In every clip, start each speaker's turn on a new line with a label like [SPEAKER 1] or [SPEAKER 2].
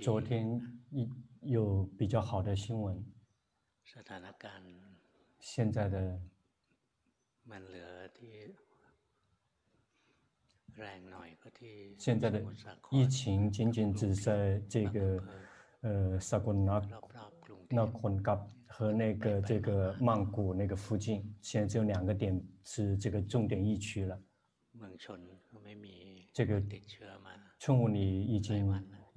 [SPEAKER 1] 昨天有比较好的新闻。现在的现在的疫情仅仅只在这个呃萨古纳那昆嘎和那个这个曼谷那个附近，现在只有两个点是这个重点疫区了。这个村屋里已经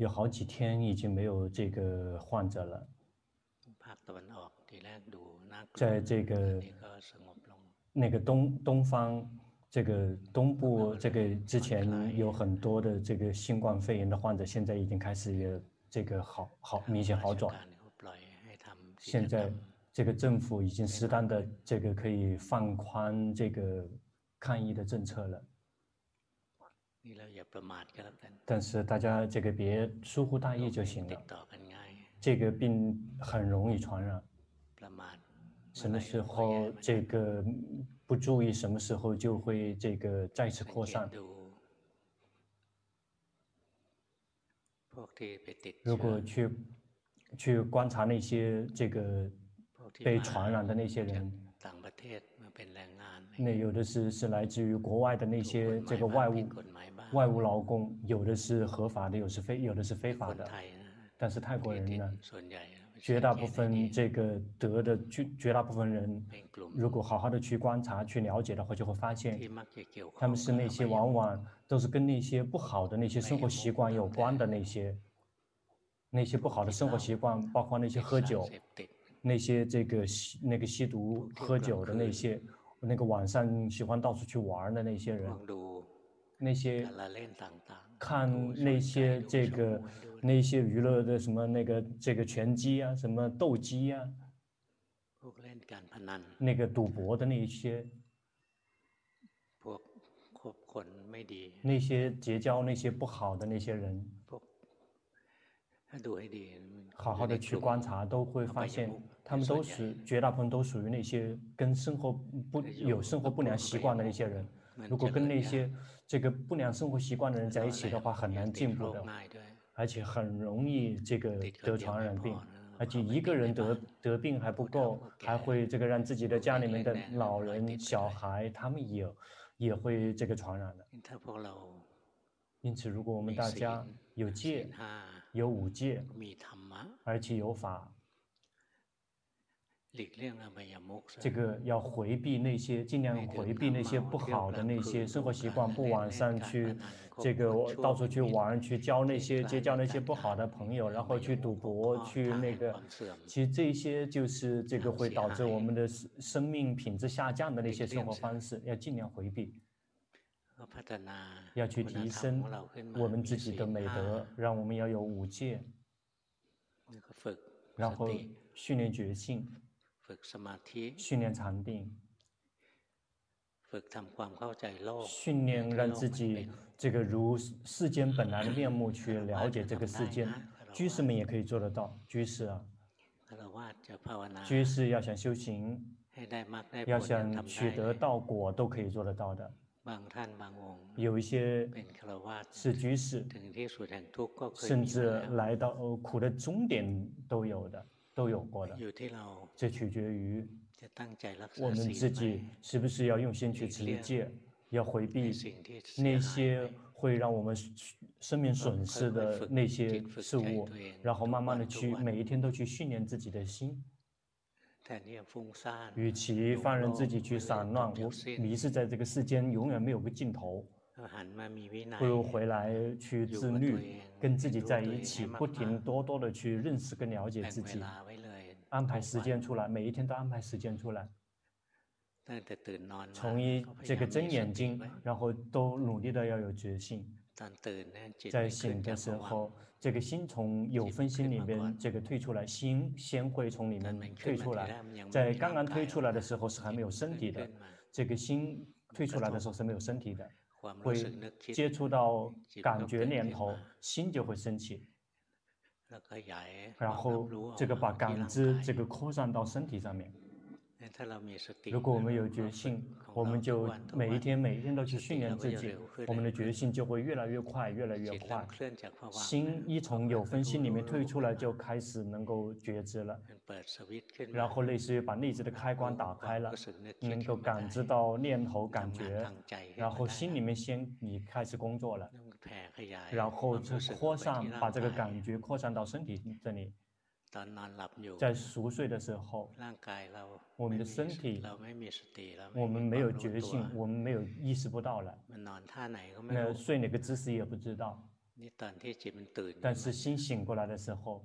[SPEAKER 1] 有好几天已经没有这个患者了。在这个那个东东方，这个东部，这个之前有很多的这个新冠肺炎的患者，现在已经开始有这个好好明显好转。现在这个政府已经适当的这个可以放宽这个抗疫的政策了。但是大家这个别疏忽大意就行了。这个病很容易传染，什么时候这个不注意，什么时候就会这个再次扩散。如果去去观察那些这个被传染的那些人。那有的是是来自于国外的那些这个外务外务劳工，有的是合法的，有的是非有的是非法的。但是泰国人呢，绝大部分这个得的绝绝大部分人，如果好好的去观察去了解的话，就会发现，他们是那些往往都是跟那些不好的那些生活习惯有关的那些那些不好的生活习惯，包括那些喝酒。那些这个吸那个吸毒喝酒的那些，那个晚上喜欢到处去玩的那些人，那些看那些这个那些娱乐的什么那个这个拳击啊，什么斗鸡啊，那个赌博的那些，那些结交那些不好的那些人。好好的去观察，都会发现，他们都是绝大部分都属于那些跟生活不有生活不良习惯的那些人。如果跟那些这个不良生活习惯的人在一起的话，很难进步的，而且很容易这个得传染病。而且一个人得得病还不够，还会这个让自己的家里面的老人、小孩，他们也也会这个传染的。因此，如果我们大家有戒。有五戒，而且有法，这个要回避那些，尽量回避那些不好的那些生活习惯，不往上去这个到处去玩，去交那些结交那些不好的朋友，然后去赌博，去那个，其实这些就是这个会导致我们的生命品质下降的那些生活方式，要尽量回避。要去提升我们自己的美德，让我们要有五戒，然后训练觉性，训练禅定，训练让自己这个如世间本来的面目去了解这个世间。居士们也可以做得到，居士啊，居士要想修行，要想取得道果，都可以做得到的。有一些是居士，甚至来到苦的终点都有的，都有过的。这取决于我们自己是不是要用心去持戒，要回避那些会让我们生命损失的那些事物，然后慢慢的去每一天都去训练自己的心。与其放任自己去散乱，我迷失在这个世间，永远没有个尽头，不如回来。去自律，跟自己在一起，不停多多的去认识跟了解自己，安排时间出来，每一天都安排时间出来，从一这个睁眼睛，然后都努力的要有决心。在醒的时候，这个心从有分心里面这个退出来，心先会从里面退出来。在刚刚退出来的时候是还没有身体的，这个心退出来的时候是没有身体的，会接触到感觉念头，心就会升起，然后这个把感知这个扩散到身体上面。如果我们有决心，我们就每一天每一天都去训练自己，我们的决心就会越来越快，越来越快。心一从有分心里面退出来，就开始能够觉知了。然后类似于把内置的开关打开了，能够感知到念头感觉，然后心里面先你开始工作了，然后就扩散，把这个感觉扩散到身体这里。在熟睡的时候，我们的身体，我们没有觉性，我们没有意识不到了。那睡哪个姿势也不知道。但是心醒过来的时候，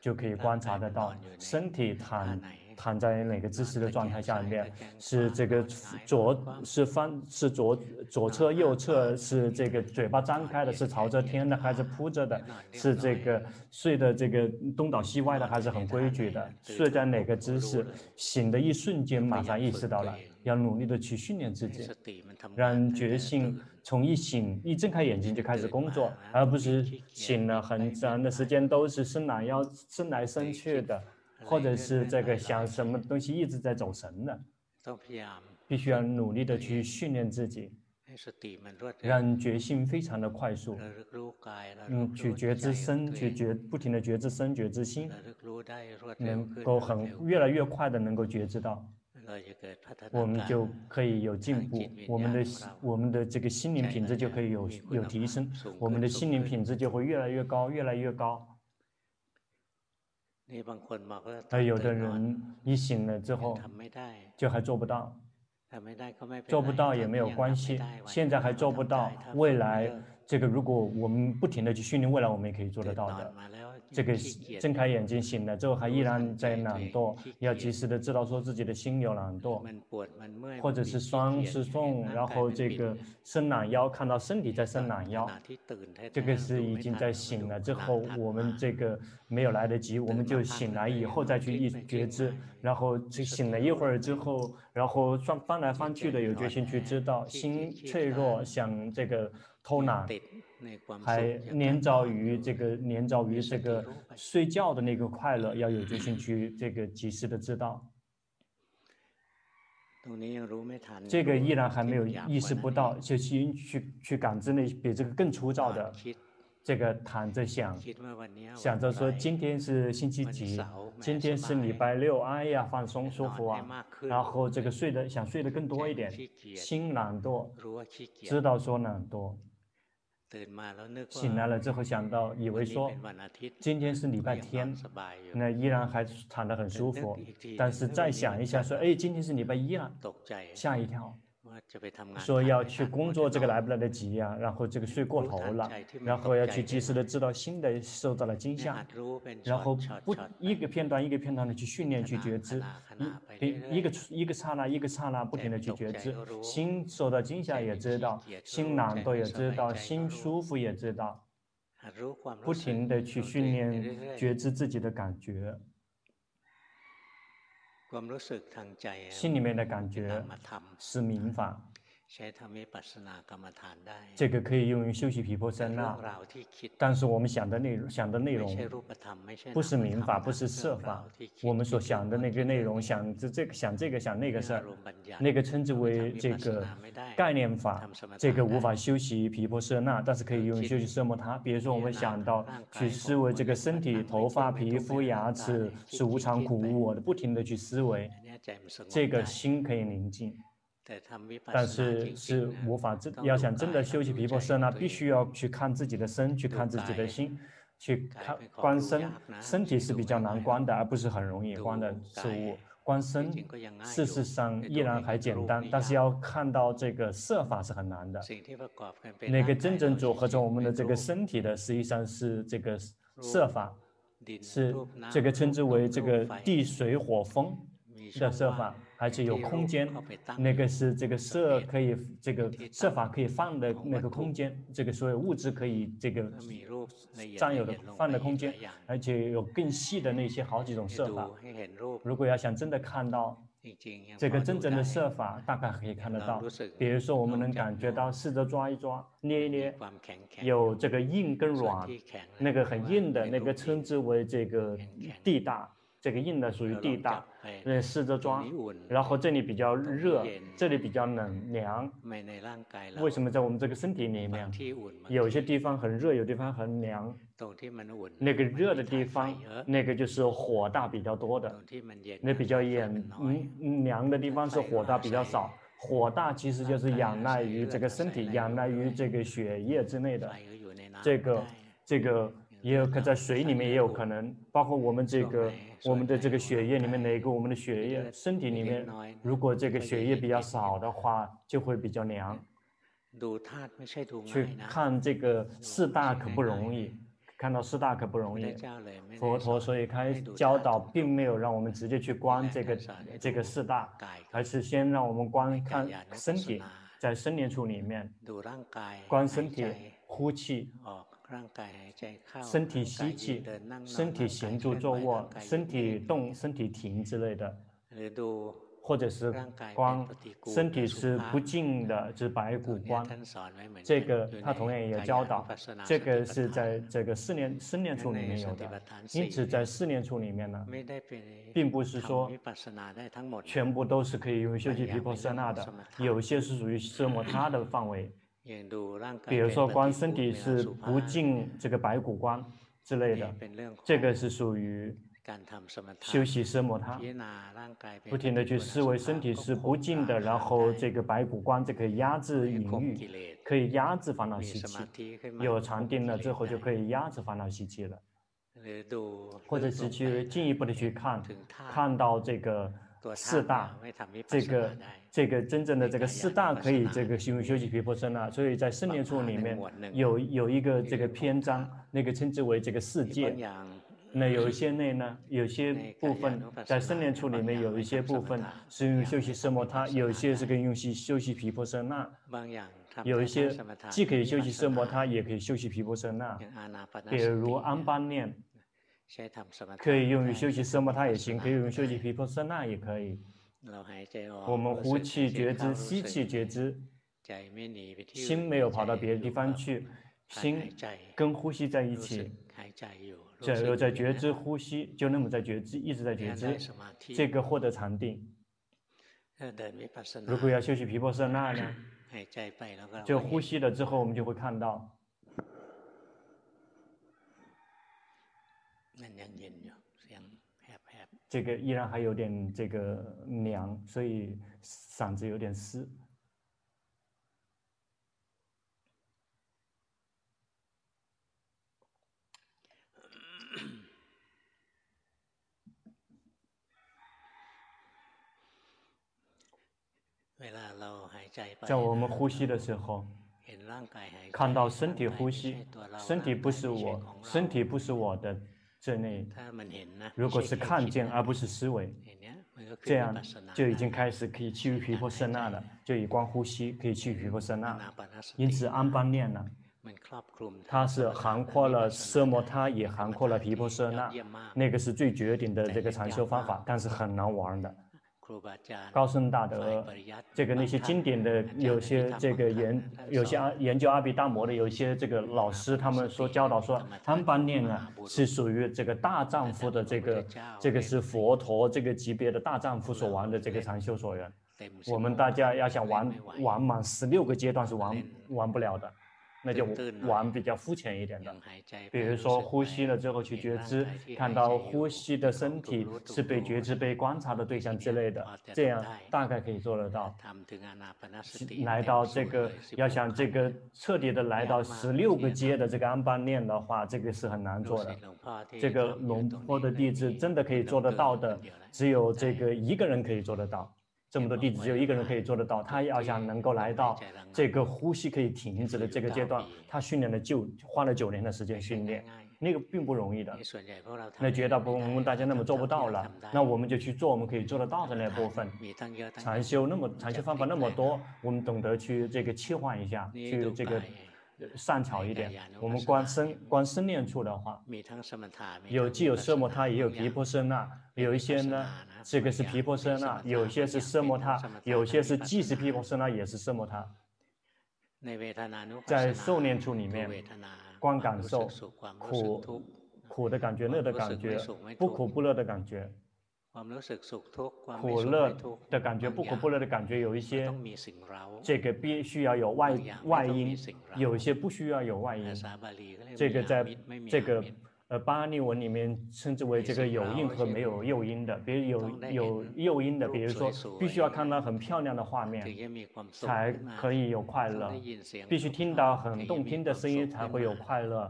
[SPEAKER 1] 就可以观察得到身体躺躺在哪个姿势的状态下面，是这个左是翻是左左侧右侧是这个嘴巴张开的，是朝着天的还是扑着的？是这个睡的这个东倒西歪的还是很规矩的？睡在哪个姿势？醒的一瞬间马上意识到了，要努力的去训练自己，让觉性。从一醒一睁开眼睛就开始工作，而不是醒了很长的时间都是伸懒腰、伸来伸去的，或者是这个想什么东西一直在走神的。必须要努力的去训练自己，让觉性非常的快速。嗯，去觉知身，去觉不停的觉知身、觉知心，能够很越来越快的能够觉知到。我们就可以有进步，我们的我们的这个心灵品质就可以有有提升，我们的心灵品质就会越来越高，越来越高。而有的人一醒了之后，就还做不到，做不到也没有关系，现在还做不到，未来这个如果我们不停的去训练，未来我们也可以做得到的。这个睁开眼睛醒了之后还依然在懒惰，要及时的知道说自己的心有懒惰，或者是酸是痛，然后这个伸懒腰，看到身体在伸懒腰，这个是已经在醒了之后，我们这个没有来得及，我们就醒来以后再去一觉知，然后就醒了一会儿之后，然后翻翻来翻去的有决心去知道心脆弱，想这个偷懒。还黏着于这个黏着于这个睡觉的那个快乐，要有决心去这个及时的知道。这个依然还没有意识不到，就去去去感知那比这个更粗糙的，这个躺着想，想着说今天是星期几，今天是礼拜六，哎呀放松舒服啊，然后这个睡得想睡得更多一点，心懒惰，知道说懒惰。醒来了之后想到，以为说今天是礼拜天，那依然还躺得很舒服。但是再想一下说，哎，今天是礼拜一了，吓一跳。说要去工作，这个来不来得及呀？然后这个睡过头了，然后要去及时的知道新的受到了惊吓，然后不一个片段一个片段的去训练去觉知，一一个一个刹那一个刹那不停的去觉知，心受到惊吓也知道，心懒惰也知道，心舒服也知道，不停的去训练觉知自己的感觉。心里面的感觉是明法。这个可以用于修习皮婆舍那，但是我们想的内容，想的内容不是明法，不是色法。我们所想的那个内容，想着这个，想这个，想那个事儿，那个称之为这个概念法，这个无法修习皮婆舍那，但是可以用于修习奢摩他。比如说，我们想到去思维这个身体、头发、皮肤、牙齿是无常苦无我的，不停的去思维，这个心可以宁静。但是是无法真要想真的修习皮婆舍那，必须要去看自己的身，去看自己的心，去看观身。身体是比较难观的，而不是很容易观的事物。观身，事实上依然还简单，但是要看到这个色法是很难的。那个真正组合成我们的这个身体的，实际上是这个色法，是这个称之为这个地水火风的设法。而且有空间，那个是这个设可以，这个设法可以放的那个空间，这个所有物质可以这个占有的放的空间，而且有更细的那些好几种设法。如果要想真的看到这个真正的设法，大概可以看得到。比如说，我们能感觉到试着抓一抓、捏一捏，有这个硬跟软，那个很硬的那个称之为这个地大。这个硬的属于地大，那，试着装，然后这里比较热，这里比较冷凉。为什么在我们这个身体里面，有些地方很热，有地方很凉？那个热的地方，那个就是火大比较多的；那比较炎嗯凉的地方是火大比较少。火大其实就是仰赖于这个身体，仰赖于这个血液之类的。这个这个。也有可在水里面也有可能，包括我们这个我们的这个血液里面哪个我们的血液身体里面，如果这个血液比较少的话，就会比较凉。去看这个四大可不容易，看到四大可不容易。佛陀所以开教导，并没有让我们直接去观这个这个四大，而是先让我们观看身体，在生念处里面观身体呼气。身体吸气，身体行住坐卧，身体动，身体停之类的，或者是光，身体是不净的，是白骨光。这个他同样也教导，这个是在这个四念四念处里面有的。因此，在四念处里面呢，并不是说全部都是可以用修习毗婆舍那的，有些是属于奢摩他的范围。比如说，光身体是不进这个白骨光之类的，这个是属于休息奢摩他，不停的去思维身体是不净的，然后这个白骨光就可以压制淫欲，可以压制烦恼习气，有禅定了之后就可以压制烦恼习气了，或者是去进一步的去看，看到这个。四大，这个这个真正的这个四大可以这个修修习皮婆舍那，所以在圣念处里面有有一个这个篇章，那个称之为这个世界。那有一些内呢，有些部分在圣念处里面有一些部分是用修习奢摩他，有一些是可以用习修习皮婆舍那，有一些既可以修习奢摩他，也可以修习皮婆舍那，比如安般念。可以用于修习奢摩他也行，可以用于修习毗婆舍那也可以。我们呼气觉知，吸气觉知，心没有跑到别的地方去，心跟呼吸在一起，只有在觉知呼吸，就那么在觉知，一直在觉知，这个获得禅定。如果要修习毗婆舍那呢，就呼吸了之后，我们就会看到。这个依然还有点这个凉，所以嗓子有点湿。在我们呼吸的时候，看到身体呼吸，身体不是我，身体不是我的。这内，如果是看见而不是思维，这样就已经开始可以趋于皮婆舍那了，就以观呼吸可以趋于皮婆舍那。因此安般念呢，它是涵括了奢摩他，也涵括了皮婆舍那，那个是最绝顶的这个禅修方法，但是很难玩的。高僧大德，这个那些经典的有些这个研，有些研究阿毗达摩的，有一些这个老师他们说教导说，安般念呢是属于这个大丈夫的这个，这个是佛陀这个级别的大丈夫所玩的这个禅修所缘。我们大家要想玩玩满十六个阶段是玩玩不了的。那就玩比较肤浅一点的，比如说呼吸了之后去觉知，看到呼吸的身体是被觉知、被观察的对象之类的，这样大概可以做得到。来到这个，要想这个彻底的来到十六个阶的这个安般念的话，这个是很难做的。这个龙坡的弟子真的可以做得到的，只有这个一个人可以做得到。这么多弟子，只有一个人可以做得到。他要想能够来到这个呼吸可以停止的这个阶段，他训练了就花了九年的时间训练，那个并不容易的。那绝大部分大家那么做不到了，那我们就去做我们可以做得到的那部分。禅修那么禅修方法那么多，我们懂得去这个切换一下，去这个。善巧一点，我们观身观身念处的话，有既有奢摩他，也有毗婆舍那，有一些呢，这个是毗婆舍那，有些是奢摩他，有些是既是毗婆舍那，也是奢摩他。在受念处里面，观感受苦、苦的感觉、乐的感觉、不苦不乐的感觉。苦乐的感觉，不苦不乐的感觉，有一些这个必须要有外外因，有一些不需要有外因。这个在这个呃巴利文里面称之为这个有因和没有诱因的，比如有有诱因的，比如说必须要看到很漂亮的画面才可以有快乐，必须听到很动听的声音才会有快乐。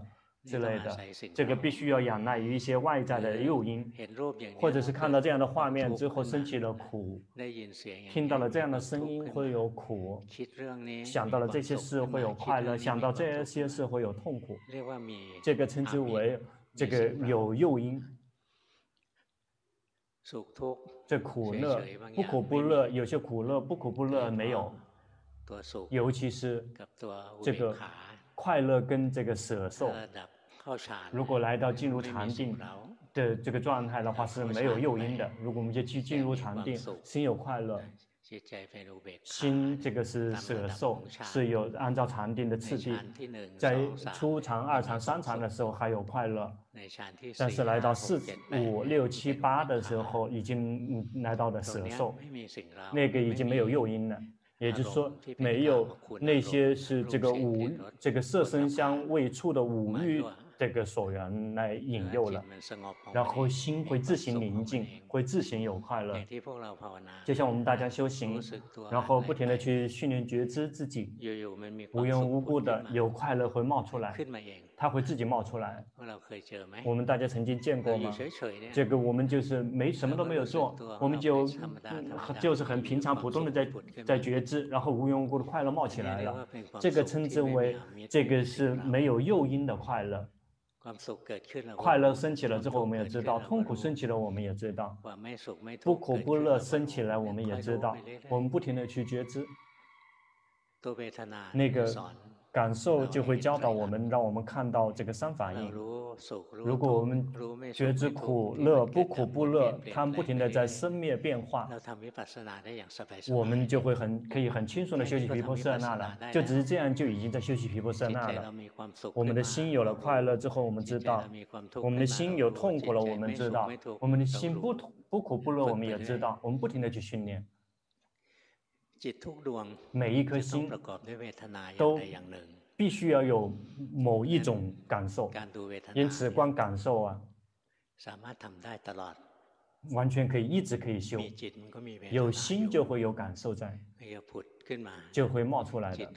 [SPEAKER 1] 之类的，这个必须要仰赖于一些外在的诱因，或者是看到这样的画面之后升起了苦，听到了这样的声音会有苦，想到了这些事会有快乐，想到这些事会有痛苦，这个称之为这个有诱因。这苦乐不苦不乐，有。些苦乐不苦不乐没有，尤其是这个。快乐跟这个舍受，如果来到进入禅定的这个状态的话是没有诱因的。如果我们就去进入禅定，心有快乐，心这个是舍受，是有按照禅定的次第，在初禅、二禅、三禅的时候还有快乐，但是来到四、五、六、七、八的时候，已经来到了舍受，那个已经没有诱因了。也就是说，没有那些是这个五这个色声香味触的五欲这个所缘来引诱了，然后心会自行宁静，会自行有快乐。就像我们大家修行，然后不停的去训练觉知自己，无缘无故的有快乐会冒出来。它会自己冒出来。我们大家曾经见过吗？这个我们就是没什么都没有做，我们就就是很平常普通的在在觉知，然后无缘无故的快乐冒起来了。这个称之为这个是没有诱因的快乐。快乐升起了之后，我们也知道；痛苦升起了，我们也知道；不苦不乐升起来，我们也知道。我们不停的去觉知那个。感受就会教导我们，让我们看到这个三反应。如果我们觉知苦乐不苦不乐，它们不停的在生灭变化，我们就会很可以很轻松的休息皮婆舍那了。就只是这样，就已经在休息皮婆舍那了。我们的心有了快乐之后，我们知道；我们的心有痛苦了，我们知道；我们的心不痛不苦不乐，我们也知道。我们不停的去训练。每一颗心都必须要有某一种感受，因此光感受啊，完全可以一直可以修，有心就会有感受在。就会冒出来的。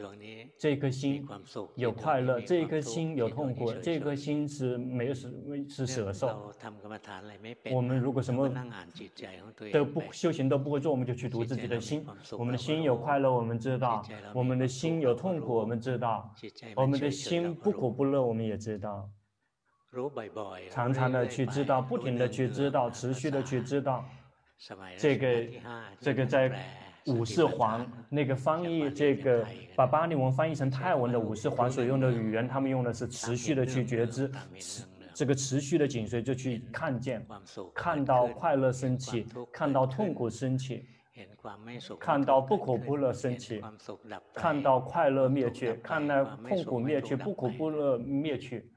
[SPEAKER 1] 这颗心有快乐，这颗心有痛苦，这颗心是没有是是舍受。我们如果什么都不修行都不会做，我们就去读自己的心。我们的心有快乐，我们知道；我们的心有痛苦，我们知道；我们的心不苦不乐，我们也知道。常常的去知道，不停的去知道，持续的去知道。这个这个在。五世皇那个翻译这个把巴利文翻译成泰文的武世皇所用的语言，他们用的是持续的去觉知，这个持续的紧随着去看见，看到快乐升起，看到痛苦升起，看到不苦不乐升起，看到快乐灭去，看到痛苦灭去，不苦不乐灭去。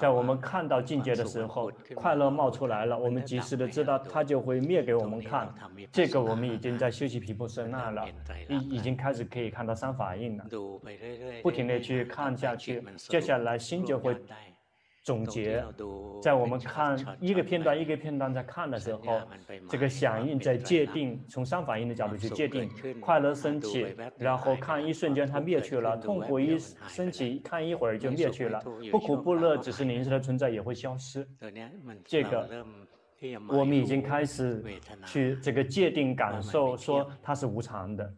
[SPEAKER 1] 在我们看到境界的时候，快乐冒出来了，我们及时的知道，它就会灭给我们看。这个我们已经在修习毗婆舍那了，已已经开始可以看到三法印了。不停的去看下去，接下来心就会。总结，在我们看一个片段一个片段在看的时候，这个响应在界定，从三反应的角度去界定，快乐升起，然后看一瞬间它灭去了，痛苦一升起，看一会儿就灭去了，不苦不乐只是临时的存在也会消失。这个我们已经开始去这个界定感受，说它是无常的。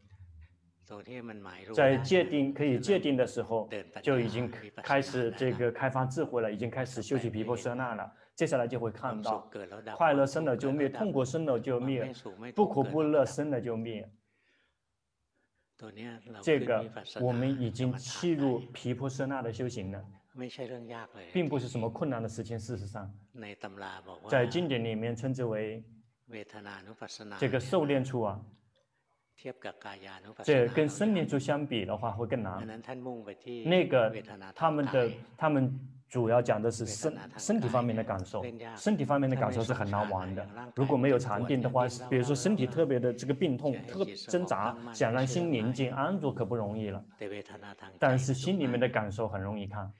[SPEAKER 1] 在界定可以界定的时候，就已经开始这个开发智慧了，已经开始修习皮婆舍那了。接下来就会看到，快乐生了就灭，痛苦生了就灭，不苦不乐生了就灭。这个我们已经契入皮婆舍那的修行了，并不是什么困难的事情。事实上，在经典里面称之为这个受练处啊。这跟生念处相比的话会更难。那个他们的他们主要讲的是身身体方面的感受，身体方面的感受是很难玩的。如果没有禅定的话，比如说身体特别的这个病痛，特挣扎，想让心宁静安住可不容易了。但是心里面的感受很容易看，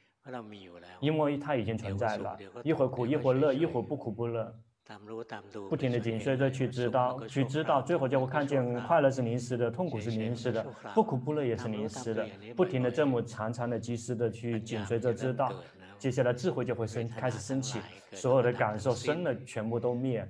[SPEAKER 1] 因为它已经存在了，一会儿苦一会儿乐，一会儿不苦不乐。不停的紧随着去知道，去知道，最后就会看见快乐是临时的，痛苦是临时的，不苦不乐也是临时的。不停的这么长长的、及时的去紧随着知道，接下来智慧就会升开始升起，所有的感受生了全部都灭。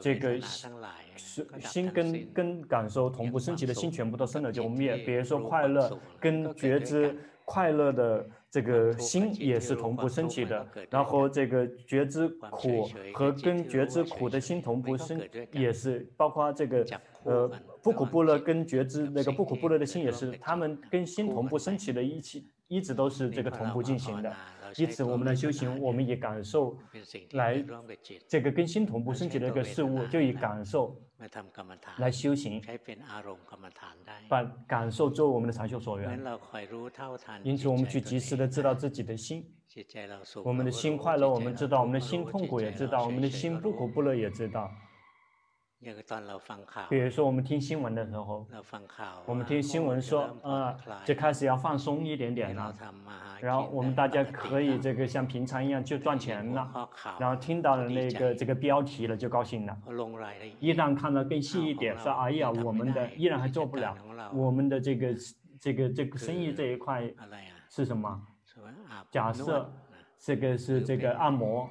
[SPEAKER 1] 这个心心跟跟感受同步升起的心全部都生了就灭。比如说快乐跟觉知快乐的。这个心也是同步升起的，然后这个觉知苦和跟觉知苦的心同步升，也是包括这个呃不苦不乐跟觉知那个不苦不乐的心也是，他们跟心同步升起的一起，一直都是这个同步进行的。因此，我们来修行，我们以感受来这个跟心同步升起的一个事物，就以感受来修行，把感受作为我们的长修所缘。因此，我们去及时的知道自己的心，我们的心快乐，我们知道；我们的心痛苦也知道；我们的心不苦不乐也知道。比如说，我们听新闻的时候，我们听新闻说，呃，就开始要放松一点点了，然后我们大家可以这个像平常一样就赚钱了，然后听到了那个这个标题了就高兴了。一旦看到更细一点，说，哎呀，我们的依然还做不了，我们的这个这个这个生意这一块是什么？假设这个是这个按摩。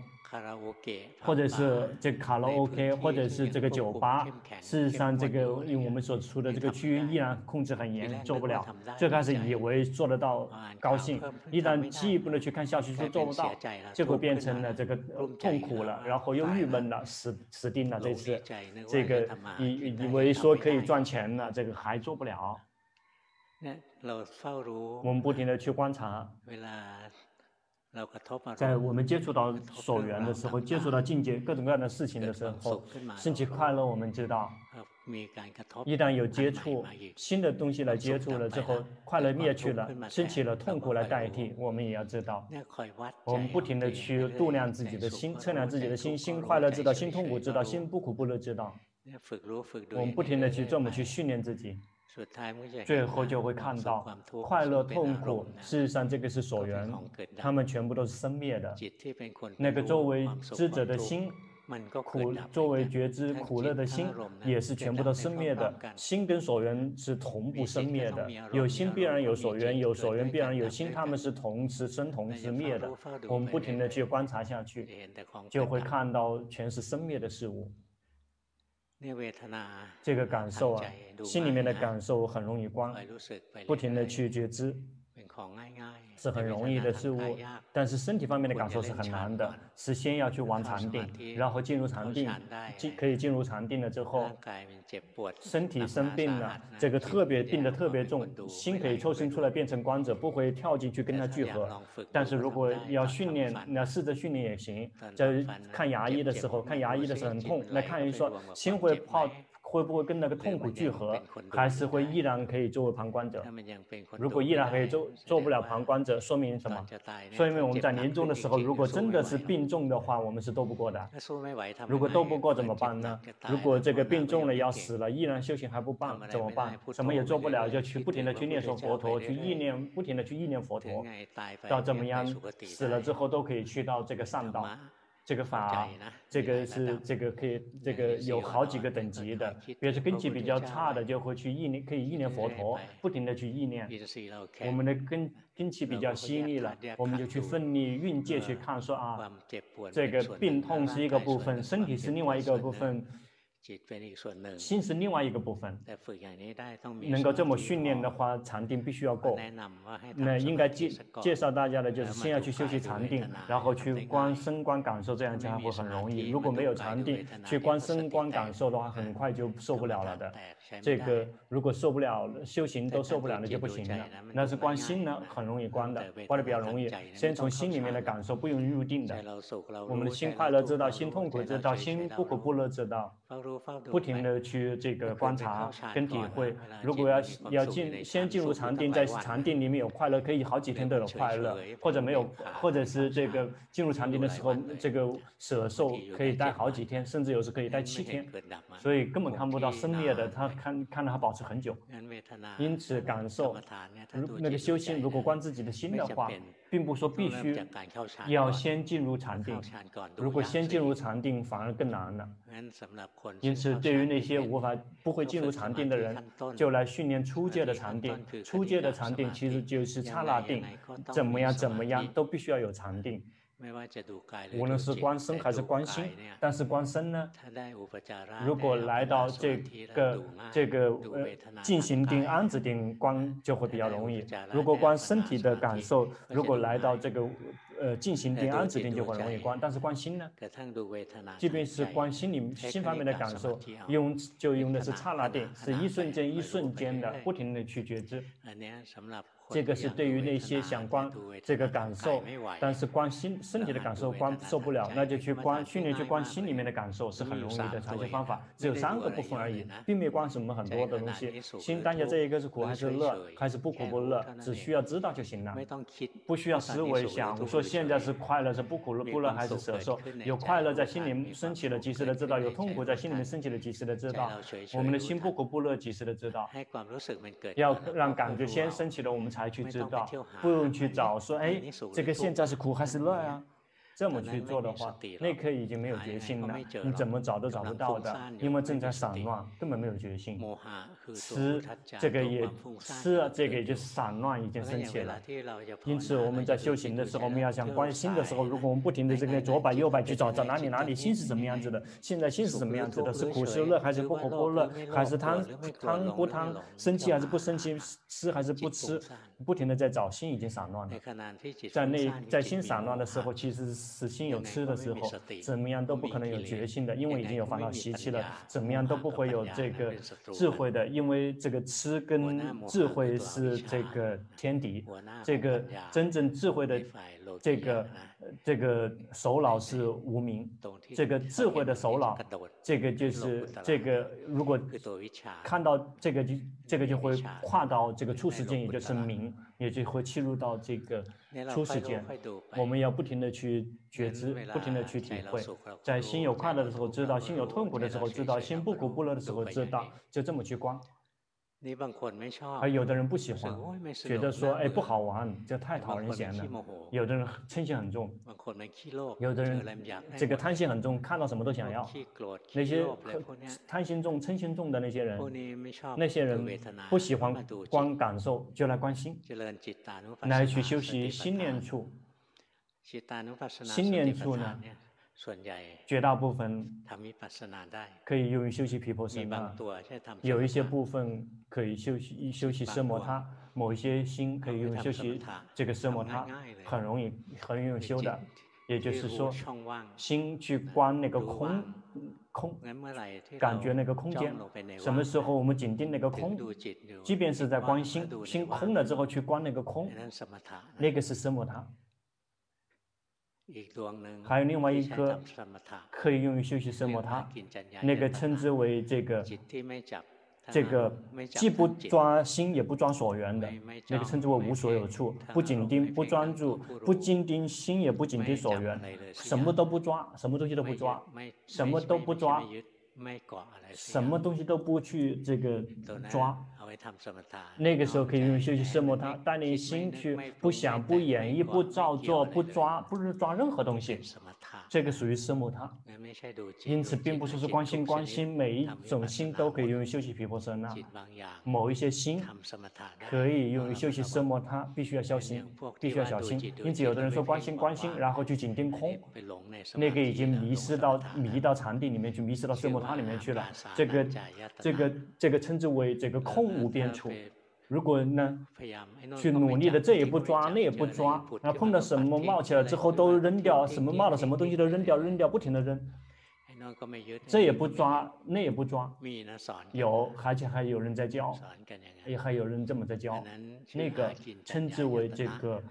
[SPEAKER 1] 或者是这卡拉 OK，或者是这个酒吧，事实上，这个因为我们所处的这个区域依然控制很严，做不了。最开始以为做得到，高兴，一旦进一步的去看下去，说做不到，结果变成了这个痛苦了，然后又郁闷了，死死定了。这次这个以以为说可以赚钱了，这个还做不了。我们不停的去观察。在我们接触到所缘的时候，接触到境界各种各样的事情的时候，升起快乐，我们知道，一旦有接触新的东西来接触了之后，快乐灭去了，升起了痛苦来代替，我们也要知道，我们不停的去度量自己的心，测量自己的心，心快乐知道，心痛苦知道，心不苦不乐知道，我们不停的去这么去训练自己。最后就会看到快乐、痛苦，事实上这个是所缘，他们全部都是生灭的。那个作为知者的心，苦作为觉知苦乐的心，也是全部都生灭的。心跟所缘是同步生灭的，有心必然有所缘，有所缘必然有心，他们是同时生同时灭的。我们不停的去观察下去，就会看到全是生灭的事物。这个感受啊，心里面的感受很容易观，不停的去觉知。是很容易的事物，但是身体方面的感受是很难的，是先要去玩禅定，然后进入禅定，进可以进入禅定了之后，身体生病了，这个特别病得特别重，心可以抽身出来变成光者，不会跳进去跟他聚合。但是如果要训练，那试着训练也行。在看牙医的时候，看牙医的时候很痛，那看医说心会泡。会不会跟那个痛苦聚合，还是会依然可以作为旁观者？如果依然可以做做不了旁观者，说明什么？说明我们在临终的时候，如果真的是病重的话，我们是斗不过的。如果斗不过怎么办呢？如果这个病重了要死了，依然修行还不办怎么办？什么也做不了，就去不停的去念诵佛陀，去意念，不停的去意念佛陀，到怎么样死了之后都可以去到这个善道。这个法，这个是这个可以，这个有好几个等级的。比如说根基比较差的，就会去意念，可以意念佛陀，不停的去意念。我们的根根基比较犀利了，我们就去奋力运界去看，说啊，这个病痛是一个部分，身体是另外一个部分。心是另外一个部分，能够这么训练的话，禅定必须要够。那应该介介绍大家的就是先要去修习禅定，然后去观身观感受，这样才会很容易。如果没有禅定，去观身观感受的话，很快就受不了了的。这个如果受不了，修行都受不了，那就不行了。那是观心呢，很容易观的，观的比较容易。先从心里面的感受，不用入定的。我们的心快乐知道，心痛苦知道，心不苦不乐知道。不停的去这个观察跟体会。如果要要进先进入禅定，在禅定里面有快乐，可以好几天都有快乐，或者没有，或者是这个进入禅定的时候，这个舍受可以待好几天，甚至有时可以待七天，所以根本看不到生灭的，他看看到他保持很久。因此感受，如那个修心，如果观自己的心的话。并不说必须要先进入禅定，如果先进入禅定反而更难了。因此，对于那些无法不会进入禅定的人，就来训练初阶的禅定。初阶的禅定其实就是刹那定，怎么样怎么样都必须要有禅定。无论是观身还是观心，但是观身呢，如果来到这个这个呃进行定、安止定观就会比较容易。如果观身体的感受，如果来到这个呃进行定、安止定就会容易观。但是观心呢，即便是观心里心方面的感受，用就用的是刹那定，是一瞬间一瞬间的不停的去觉知。这个是对于那些想观这个感受，但是观心身体的感受观受不了，那就去观训练去观心里面的感受是很容易的禅修方法。只有三个部分而已，并没有观什么很多的东西。心当下这一个是苦还是乐，还是不苦不乐，只需要知道就行了，不需要思维想。我说现在是快乐是不苦不乐还是舍受？有快乐在心里升起了，及时的知道；有痛苦在心里面升起了，及时的知道。我们的心不苦不乐，及时的知道。要让感觉先升起了，我们。才去知道，不用去找说，哎，这个现在是苦还是乐呀？这么去做的话，那颗已经没有决心了，你怎么找都找不到的，因为正在散乱，根本没有决心。痴这个也痴，这个也就散乱已经升起了。因此我们在修行的时候，我们要想关心的时候，如果我们不停的这个左摆右摆去找，找哪里哪里心是什么样子的，现在心是什么样子的，是苦是乐还是不苦不乐，还是贪贪不贪，生气还是不生气，吃还是不吃，不停的在找，心已经散乱了。在那在心散乱的时候，其实是。心有痴的时候，怎么样都不可能有决心的，因为已经有烦恼习气了。怎么样 都不会有这 个智慧的，因为这个痴跟智慧是这个天敌。这个真正智慧的这个这个首脑是无明，这个智慧的首脑，这个就是这个如果看到这个就这个就会跨到这个初始间，也就是明。也就会切入到这个初始间，我们要不停的去觉知，不停的去体会，在心有快乐的时候知道，心有痛苦的时候知道，心不苦不乐的时候知道，就这么去观。而有的人不喜欢，觉得说，哎，不好玩，这太讨人嫌了。有的人嗔心很重，有的人这个贪心很重，看到什么都想要。那些贪心重、嗔心重的那些人，那些人不喜欢光感受，就来关心，来去修习心念处。心念处呢？绝大部分可以用于修习毗婆舍那，有一些部分可以修习修习奢摩他，某一些心可以用于修习这个奢摩他，很容易很容易修的。也就是说，心去观那个空空，感觉那个空间。什么时候我们紧盯那个空，即便是在观心，心空了之后去观那个空，那个是奢摩他。还有另外一颗可以用于修习奢摩他，那个称之为这个这个既不抓心也不抓所缘的，那个称之为无所有处，不紧盯不专注，不紧盯心也不紧盯所缘，什么都不抓，什么东西都不抓，什么都不抓，什么东西都不去这个抓。那个时候可以用修习奢摩他，带你心去不想、不演绎、不照做、不抓，不是抓任何东西。这个属于奢摩他。因此，并不是说观心观心，每一种心都可以用于修习皮婆舍那。某一些心可以用于修习奢摩他，必须要小心，必须要小心。因此，有的人说观心观心，然后去紧盯空，那个已经迷失到迷到禅定里面去，迷失到奢摩他里面去了。这个这个这个称之为这个空。无边处，如果呢，去努力的这也不抓，那也不抓，然后碰到什么冒起来之后都扔掉，什么冒了什么东西都扔掉，扔掉，不停的扔，这也不抓，那也不抓，有，而且还有人在教，也还有人这么在教，那个称之为这个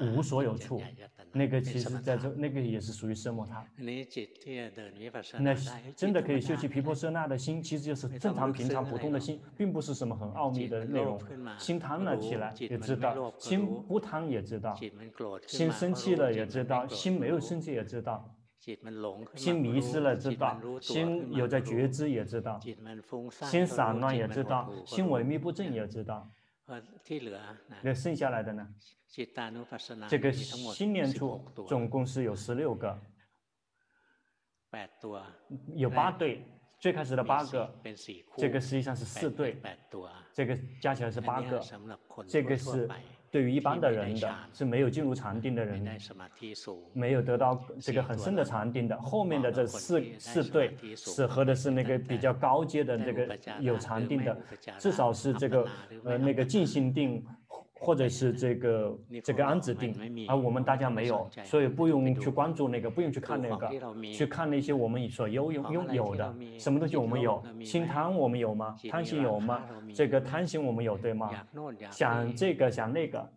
[SPEAKER 1] 无所有处。那个其实在这，那个也是属于奢摩他。那真的可以修习皮婆舍那的心，其实就是正常、平常、普通的心，并不是什么很奥秘的内容。心贪了起来也知道，心不贪也知道，心生气了也知道，心没有生气也知道，心迷失了知道，心有在觉知也知道，心散乱也知道，心萎靡不振也知道。那剩下来的呢？这个心念处总共是有十六个，有八对，最开始的八个，这个实际上是四对，这个加起来是八个，这个是。对于一般的人的，是没有进入禅定的人，没有得到这个很深的禅定的。后面的这四四对，适合的是那个比较高阶的这个有禅定的，至少是这个呃那个静心定。或者是这个这个安子定，而我们大家没有，所以不用去关注那个，不用去看那个，去看那些我们所拥有拥有的什么东西我们有，心贪我们有吗？贪心有吗？这个贪心我们有对吗？想这个想那个。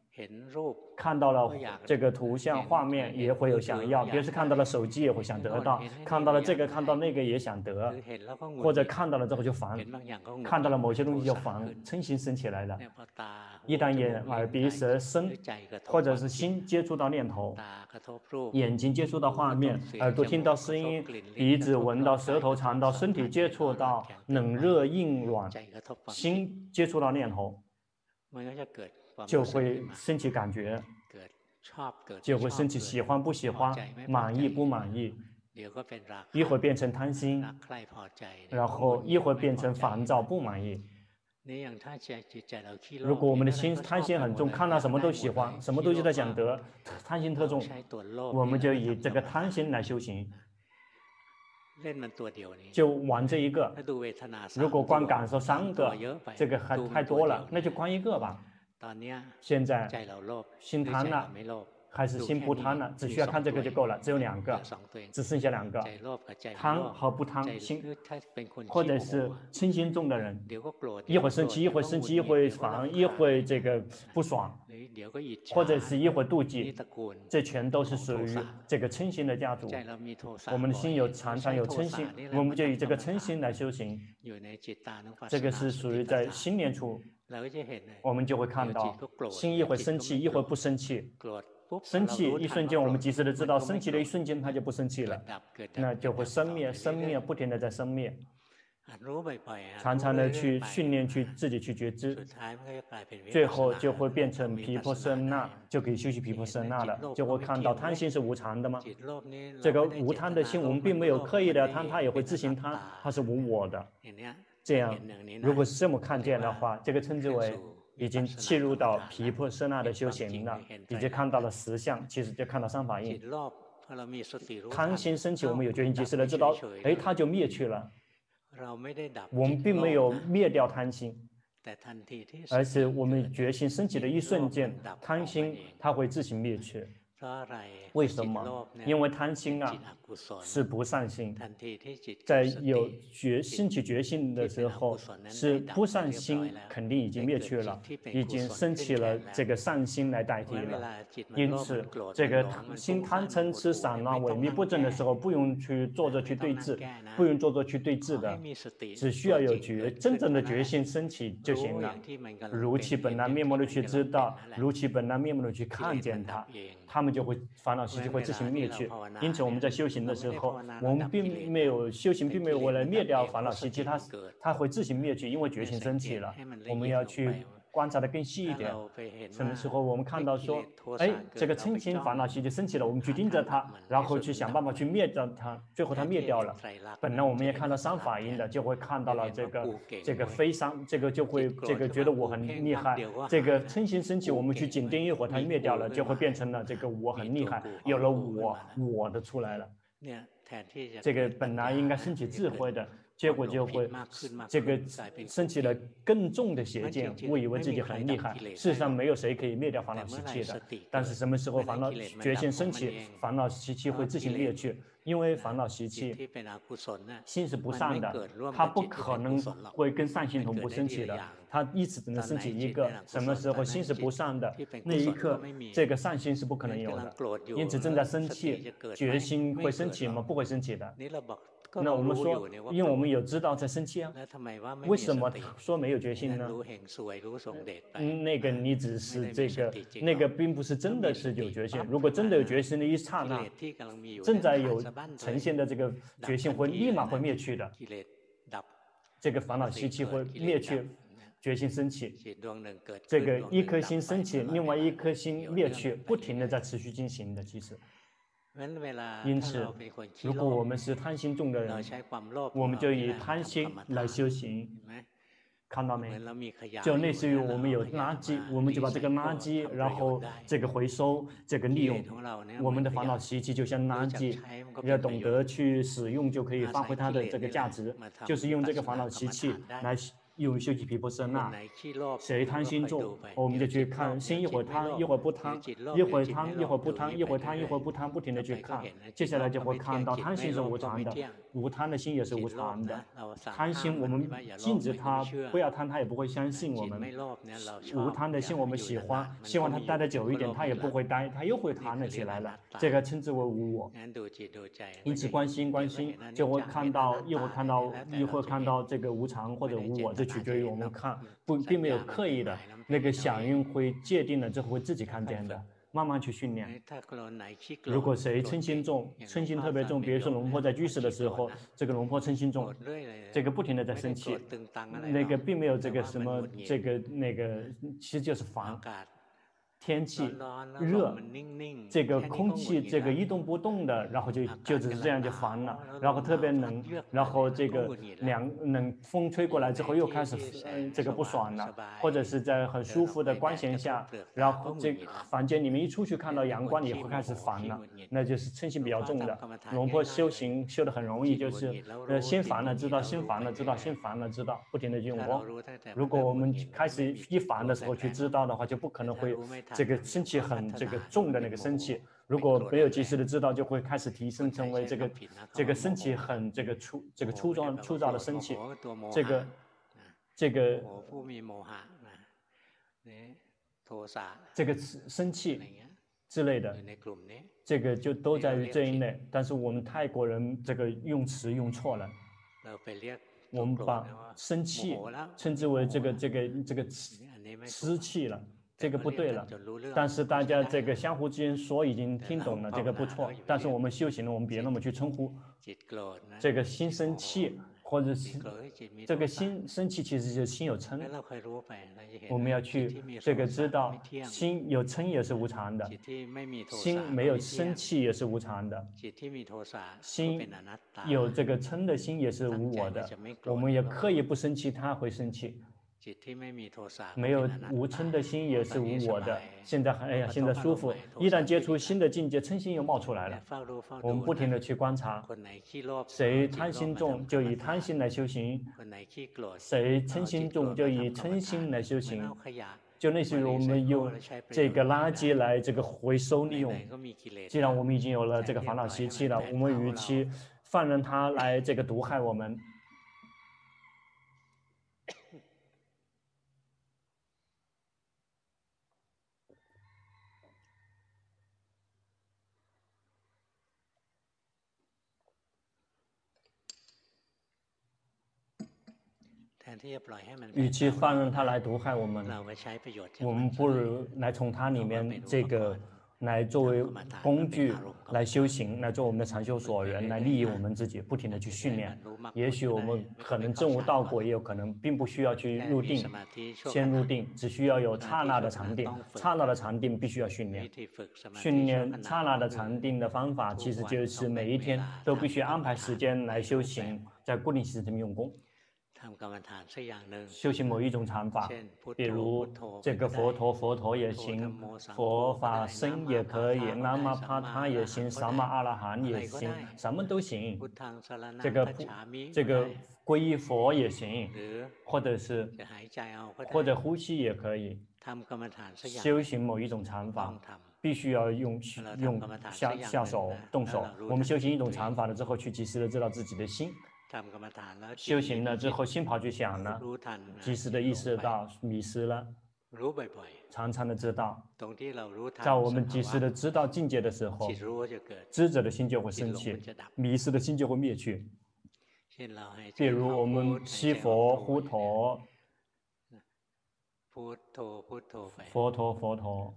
[SPEAKER 1] 看到了这个图像画面也会有想要，比如是看到了手机也会想得到，看到了这个看到那个也想得，或者看到了之后就烦，看到了某些东西就烦，嗔心生起来了。一旦眼耳鼻舌身，或者是心接触到念头，眼睛接触到画面，耳朵听到声音，鼻子闻到，舌头尝到，身体接触到冷热硬软，心接触到念头。就会升起感觉，就会升起喜欢不喜欢，满意不满意，一会儿变成贪心，然后一会儿变成烦躁不满意。如果我们的心贪心很重，看到什么都喜欢，什么东西都想得，贪心特重，我们就以这个贪心来修行，就玩这一个。如果光感受三个，这个还太多了，那就关一个吧。现在心贪了，还是心不贪了？只需要看这个就够了，只有两个，只剩下两个，贪和不贪心，或者是嗔心重的人，一会儿生气，一会儿生气，一会儿烦，一会儿这个不爽，或者是一会儿妒忌，这全都是属于这个嗔心的家族。我们的心有常常有嗔心，我们就以这个嗔心来修行，这个是属于在心念处。我们就会看到，心一会生气，一会不生气。生气一瞬间，我们及时的知道，生气的一瞬间，它就不生气了，那就会生灭，生灭，不停的在生灭。常常的去训练，去自己去觉知，最后就会变成皮婆舍那，就可以修习皮婆舍那了，就会看到贪心是无常的吗？这个无贪的心，我们并没有刻意的贪，它也会自行贪，它是无我的。这样，如果是这么看见的话，这个称之为已经切入到皮婆舍那的修行了，已经看到了实相，其实就看到三法印。贪心升起，我们有决心及时的知道，哎，它就灭去了。我们并没有灭掉贪心，而是我们决心升起的一瞬间，贪心它会自行灭去。为什么？因为贪心啊，是不善心，在有决升起决心的时候，是不善心肯定已经灭去了，已经升起了这个善心来代替了。因此，这个心贪嗔痴散乱萎靡不振的时候，不用去做着去对治，不用做着去对治的，只需要有觉真正的决心升起就行了。如其本来面目的去知道，如其本来面目的去看见它。他们就会烦恼习气会自行灭去，因此我们在修行的时候，我们并没有修行，并没有为了灭掉烦恼习气，它它会自行灭去，因为觉醒升起了，我们要去。观察的更细一点，什么时候我们看到说，哎，这个嗔心烦恼习气升起了，我们去盯着它，然后去想办法去灭掉它，最后它灭掉了。本来我们也看到三法印的，就会看到了这个这个非三，这个就会这个觉得我很厉害。这个嗔心升起，我们去紧盯一会儿，它灭掉了，就会变成了这个我很厉害，有了我我的出来了。这个本来应该升起智慧的。结果就会这个升起了更重的邪见，误以为自己很厉害。事实上，没有谁可以灭掉烦恼习气的。但是什么时候烦恼决心升起，烦恼习气会自行灭去。因为烦恼习气，心是不善的，它不可能会跟善心同步升起的，它一直只能升起一个。什么时候心是不善的，那一刻这个善心是不可能有的。因此正在生气，决心会升起吗？不会升起的。那我们说，因为我们有知道在生气啊，为什么说没有决心呢？嗯，那个你只是这个，那个并不是真的是有决心。如果真的有决心的一刹那，正在有呈现的这个决心会立马会灭去的，这个烦恼习气会灭去，决心升起，这个一颗心升起，另外一颗心灭去，不停的在持续进行的，其实。因此，如果我们是贪心重的人，我们就以贪心来修行，看到没？就类似于我们有垃圾，我们就把这个垃圾，然后这个回收，这个利用。我们的烦恼习气就像垃圾，要懂得去使用，就可以发挥它的这个价值，就是用这个烦恼习气来。用修习毗婆舍那，谁贪心重，我们就去看，心一会儿贪，一会儿不贪，一会儿贪，一会儿不贪，一会儿贪，一会儿不贪，不停的去看，接下来就会看到贪心是无常的，无贪的心也是无常的。贪心我们禁止他不要贪，他也不会相信我们。无贪的心我们喜欢，希望他待得久一点，他也不会待，他又会贪了起来了。这个称之为无我。因此关心关心就会看到，一会儿看到，一会儿看到这个无常或者无我，这。取决于我们看，不，并没有刻意的那个响应会界定了之后会自己看见的，慢慢去训练。如果谁嗔心重，嗔心特别重，比如说龙婆在居士的时候，这个龙婆嗔心重，这个不停的在生气，那个并没有这个什么这个那个，其实就是烦。天气热，这个空气这个一动不动的，然后就就只是这样就烦了，然后特别冷，然后这个凉冷风吹过来之后又开始嗯这个不爽了，或者是在很舒服的光线下，然后这房间里面一出去看到阳光也会开始烦了，那就是嗔心比较重的。龙婆修行修的很容易，就是呃心烦了知道心烦了知道心烦了知道，不停的去摸。如果我们开始一烦的时候去知道的话，就不可能会。这个生气很这个重的那个生气，如果没有及时的知道，就会开始提升成为这个这个生气很这个粗这个粗壮粗糙的生气，这个这个这个生气之类的，这个就都在于这一类。但是我们泰国人这个用词用错了，我们把生气称之为这个这个这个湿气了。这个不对了，但是大家这个相互之间说已经听懂了，这个不错。但是我们修行了，我们别那么去称呼。这个心生气，或者是这个心生气，其实就是心有嗔。我们要去这个知道，心有嗔也是无常的，心没有生气也是无常的，心有这个嗔的心也是无我的。我们也刻意不生气，他会生气。没有无嗔的心也是无我的。现在哎呀，现在舒服。一旦接触新的境界，嗔心又冒出来了。我们不停的去观察，谁贪心重就以贪心来修行，谁嗔心重就以嗔心来修行。就类似于我们用这个垃圾来这个回收利用。既然我们已经有了这个烦恼习气了，我们与其放任它来这个毒害我们。与其放任它来毒害我们，我们不如来从它里面这个来作为工具来修行，来做我们的禅修所缘，来利益我们自己，不停地去训练。也许我们可能证悟道果，也有可能并不需要去入定，先入定，只需要有刹那的禅定。刹那的禅定必须要训练，训练刹那的禅定的方法，其实就是每一天都必须安排时间来修行，在固定时间用功。修行某一种禅法，比如这个佛陀，佛陀也行，佛法僧也可以，那么帕他也行，萨玛阿拉罕也行，什么都行。这个这个皈依佛也行，或者是或者呼吸也可以。修行某一种禅法，必须要用用下下手动手。我们修行一种禅法了之后，去及时的知道自己的心。修行了之后，心跑去想了，及时的意识到迷失了，常常的知道，在我们及时的知道境界的时候，知者的心就会升起，迷失的心就会灭去。比如我们西佛呼陀。佛陀，佛陀，佛陀，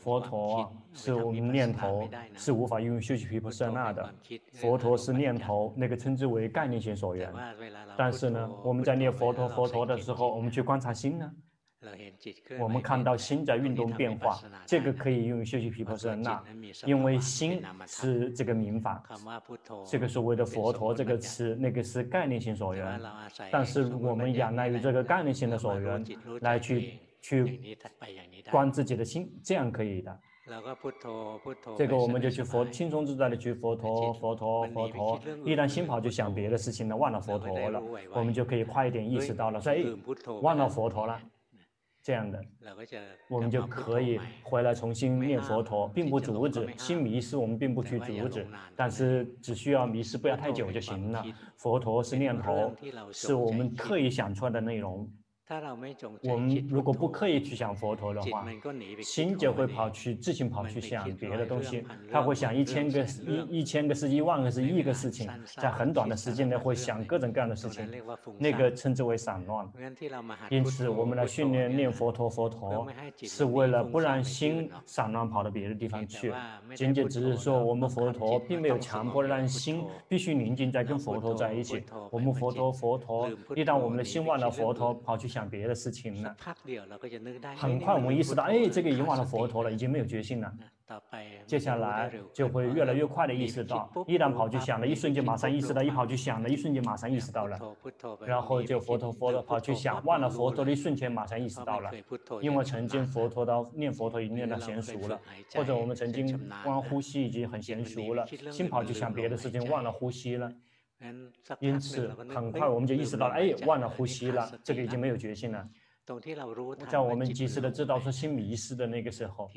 [SPEAKER 1] 佛陀是我们念头，是无法用修习皮婆舍那的。佛陀是念头，那个称之为概念性所缘。但是呢，我们在念佛陀，佛陀的时候，我们去观察心呢，我们看到心在运动变化，这个可以用修习毗婆舍那，因为心是这个民法，这个所谓的佛陀这个词，那个是概念性所缘，但是我们仰赖于这个概念性的所缘来去去观自己的心，这样可以的。这个我们就去佛轻松自在的去佛陀佛陀佛陀，一旦心跑就想别的事情了，忘了佛陀了，我们就可以快一点意识到了，说哎，忘了佛陀了。这样的，我们就可以回来重新念佛陀，并不阻止心迷失，我们并不去阻止，但是只需要迷失不要太久就行了。佛陀是念头，是我们刻意想出来的内容。我们如果不刻意去想佛陀的话，心就会跑去自行跑去想别的东西，他会想一千个一一千个是一万个是亿个事情，在很短的时间内会想各种各样的事情，那个称之为散乱。因此，我们来训练念佛陀佛陀，是为了不让心散乱跑到别的地方去。仅仅只是说，我们佛陀并没有强迫让心必须宁静在跟佛陀在一起。我们佛陀佛陀，一旦我们的心忘了佛陀，跑去想。想别的事情了，很快我们意识到，哎，这个已经忘了佛陀了，已经没有决心了。接下来就会越来越快的意识到，一旦跑去想了，一瞬间马上意识到；一跑去想了，一瞬间马上意识到了。然后就佛陀佛陀跑去想，忘了佛陀的一瞬间马上意识到了。因为曾经佛陀的念佛陀已经念到娴熟了，或者我们曾经光呼吸已经很娴熟了，心跑去想别的事情，忘了呼吸了。因此，很快我们就意识到了，哎，忘了呼吸了，这个已经没有决心了。在我们及时的知道说心迷失的那个时候，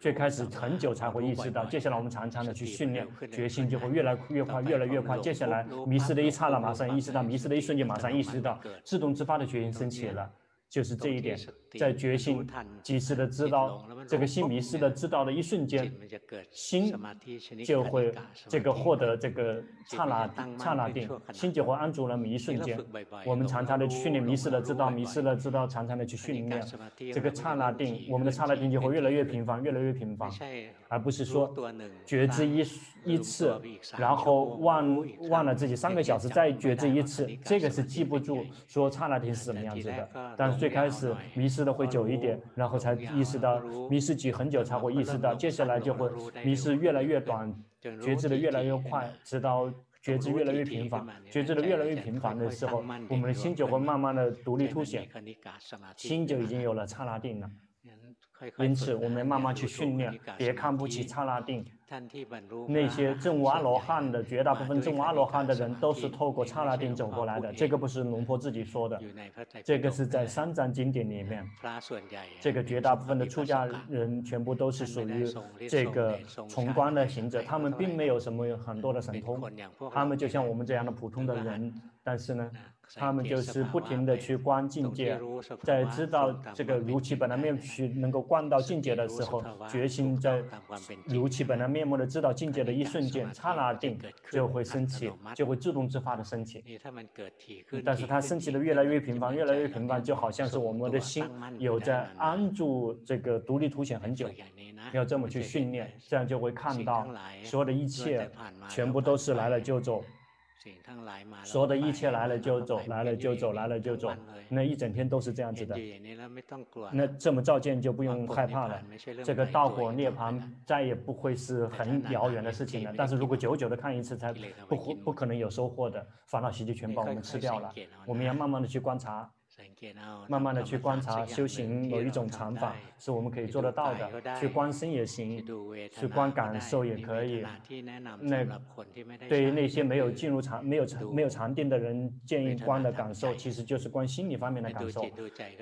[SPEAKER 1] 最开始很久才会意识到，接下来我们常常的去训练，决心就会越来越快，越来越快。接下来迷失的一刹那，马上意识到；迷失的一瞬间，马上意识到，自动自发的决心升起了。就是这一点，在决心及时的知道这个心迷失的知道的一瞬间，心就会这个获得这个刹那刹那定，心就会安住了那么一瞬间。我们常常的训练迷失了知道，迷失了知道，常常的去训练这个刹那定，我们的刹那定就会越来越频繁，越来越频繁，而不是说觉知一一次，然后忘忘了自己三个小时再觉知一次，这个是记不住说刹那定是什么样子的，但是。最开始迷失的会久一点，然后才意识到迷失几很久才会意识到，接下来就会迷失越来越短，觉知的越来越快，直到觉知越来越频繁，觉知的越来越频繁的时候，我们的心就会慢慢的独立凸显，心就已经有了刹那定了。因此，我们慢慢去训练，别看不起刹那定。那些正悟阿罗汉的绝大部分正悟阿罗汉的人都是透过刹那定走过来的，这个不是龙婆自己说的，这个是在三藏经典里面。这个绝大部分的出家人全部都是属于这个崇观的行者，他们并没有什么很多的神通，他们就像我们这样的普通的人，但是呢。他们就是不停的去观境界，在知道这个如其本来面目去能够观到境界的时候，决心在如其本来面目的知道境界的一瞬间，刹那定就会升起，就会自动自发的升起。但是它升起的越来越频繁，越来越频繁，就好像是我们的心有在安住这个独立凸显很久，要这么去训练，这样就会看到所有的一切全部都是来了就走。所有的一切来了就走，来了就走，来了就走，那一整天都是这样子的。那这么照见就不用害怕了。这个道果涅槃再也不会是很遥远的事情了。但是如果久久的看一次，才不不可能有收获的。烦恼习气全把我们吃掉了。我们要慢慢的去观察。慢慢的去观察修行某一种禅法，是我们可以做得到的。去观身也行，去观感受也可以。那对于那些没有进入禅、没有禅、没有禅定的人，建议观的感受，其实就是观心理方面的感受。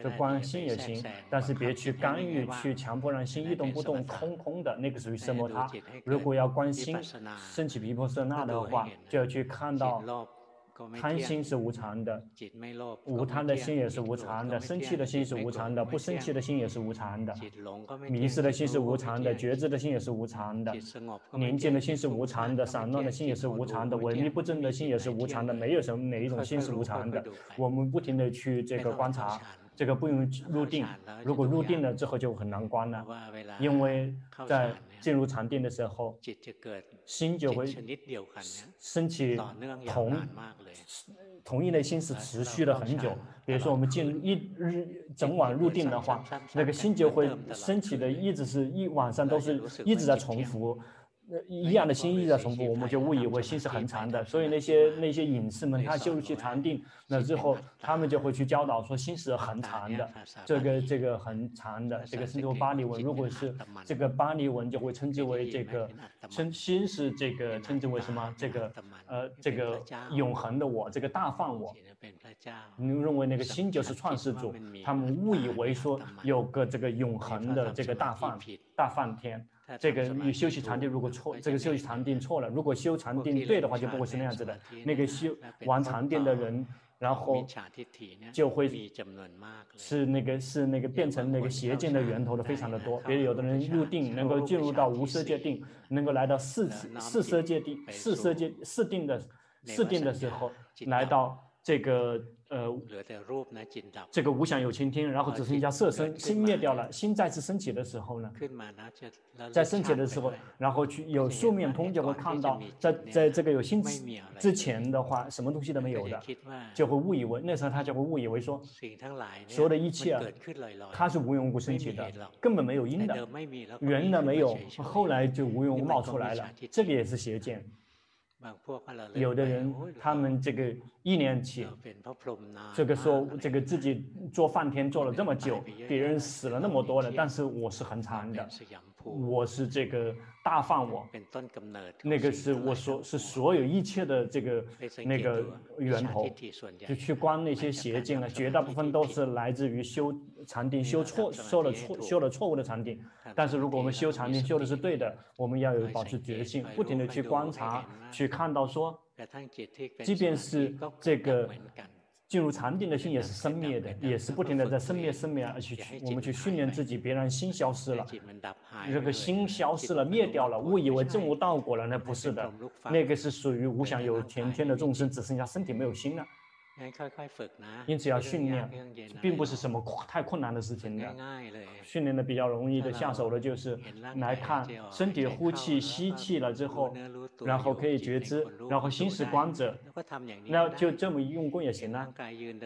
[SPEAKER 1] 就观心也行，但是别去干预、去强迫让心一动不动、空空的，那个属于奢摩他。如果要观心，升起皮婆舍那的话，就要去看到。贪心是无常的，无贪的心也是无常的，生气的心是无常的，不生气的心也是无常的，迷失的心是无常的，觉知的心也是无常的，宁静的心是无常的，散乱的心也是无常的，萎靡不振的心也是无常的，没有什么哪一种心是无常的，我们不停的去这个观察。这个不用入定，如果入定了之后就很难关了，因为在进入禅定的时候，心就会升起同同一类心是持续了很久。比如说我们进入一日整晚入定的话，那个心就会升起的一直是一晚上都是一直在重复。一样的心意在重复，我们就误以为心是恒常的，所以那些那些隐士们，他修习禅定，那之后他们就会去教导说心是恒常的，这个这个恒常的，这个称之为巴利文。如果是这个巴利文，就会称之为这个称心是这个称之为什么？这个呃这个永恒的我，这个大放我。你认为那个心就是创世主，他们误以为说有个这个永恒的这个大放大放天。这个你修习禅定如果错，这个修习禅定错了，如果修禅定对的话，就不会是那样子的。那个修玩禅定的人，然后就会是那个是那个变成那个邪见的源头的非常的多。比如有的人入定能够进入到无色界定，能够来到四四色界定，四色界四定的四定的时候，来到这个。呃，这个无想有情天，然后只剩下色身，心灭掉了，心再次升起的时候呢，在升起的时候，然后去有宿命通就会看到，在在这个有心之前的话，什么东西都没有的，就会误以为那时候他就会误以为说，所有的一切啊，它是无缘无故升起的，根本没有因的，缘的没有，后来就无缘无故冒出来了，这个也是邪见。有的人，他们这个一年起，这个说这个自己做梵天做了这么久，别人死了那么多了，但是我是很惨的。我是这个大放我，那个是我所是所有一切的这个那个源头，就去观那些邪见了，绝大部分都是来自于修禅定修错修了错修了错误的禅定。但是如果我们修禅定修的是对的，我们要有保持觉性，不停的去观察，去看到说，即便是这个。进入禅定的心也是生灭的，也是不停的在生灭生灭而去，我们去训练自己，别让心消失了，这个心消失了灭掉了，误以为证悟道果了，那不是的，那个是属于无想有前天的众生，只剩下身体没有心了。因此要训练，并不是什么太困难的事情的。训练的比较容易的下手的就是来看身体呼气吸气了之后，然后可以觉知，然后心是观者，那就这么用功也行了。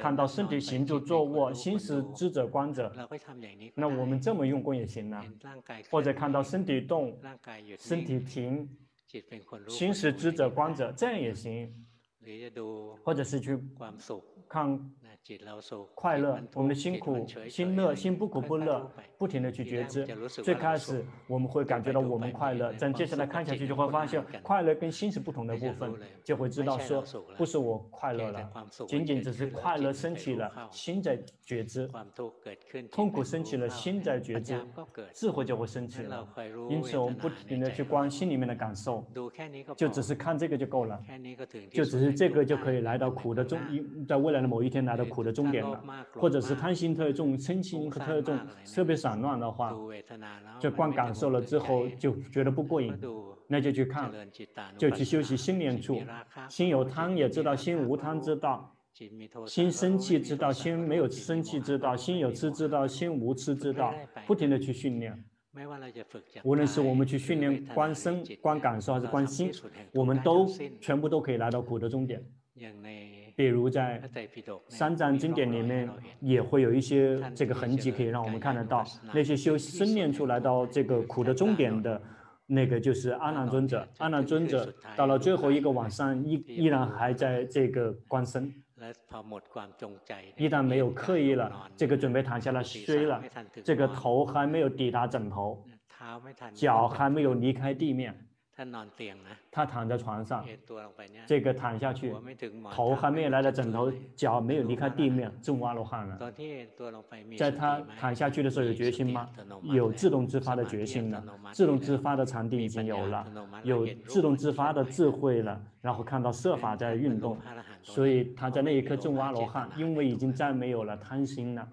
[SPEAKER 1] 看到身体行住坐卧，心是知者观者，那我们这么用功也行了。或者看到身体动，身体停，心是知者观者，这样也行。或者是去看。快乐，我们的辛苦心乐，心不苦不乐，不停的去觉知。最开始我们会感觉到我们快乐，但接下来看下去就会发现，快乐跟心是不同的部分，就会知道说，不是我快乐了，仅仅只是快乐升起了，心在觉知；痛苦升起了，心在觉知，智慧就会升起了。因此，我们不停的去观心里面的感受，就只是看这个就够了，就只是这个就可以来到苦的终，在未来的某一天来到苦。的终点了，或者是贪心特重、嗔心特重、特别散乱的话，就光感受了之后就觉得不过瘾，那就去看，就去休息心念处。心有贪也知道，心无贪知道；心生气知道，心没有生气知道；心有痴知道，心无痴知道。不停地去训练，无论是我们去训练观身、观感受还是观心，我们都全部都可以来到苦的终点。比如在三藏经典里面，也会有一些这个痕迹可以让我们看得到。那些修生念出来到这个苦的终点的，那个就是阿难尊者。阿难尊者到了最后一个晚上，依依然还在这个观身，一旦没有刻意了，这个准备躺下来睡了，这个头还没有抵达枕头，脚还没有离开地面。他躺在床上，这个躺下去，头还没有来到枕头，脚没有离开地面，证悟阿罗汉了。在他躺下去的时候有决心吗？有。自动自发的决心了，自动自发的禅定已经有了，有自动自发的智慧了，然后看到设法在运动，所以他在那一刻证悟阿罗汉，因为已经再没有了贪心了。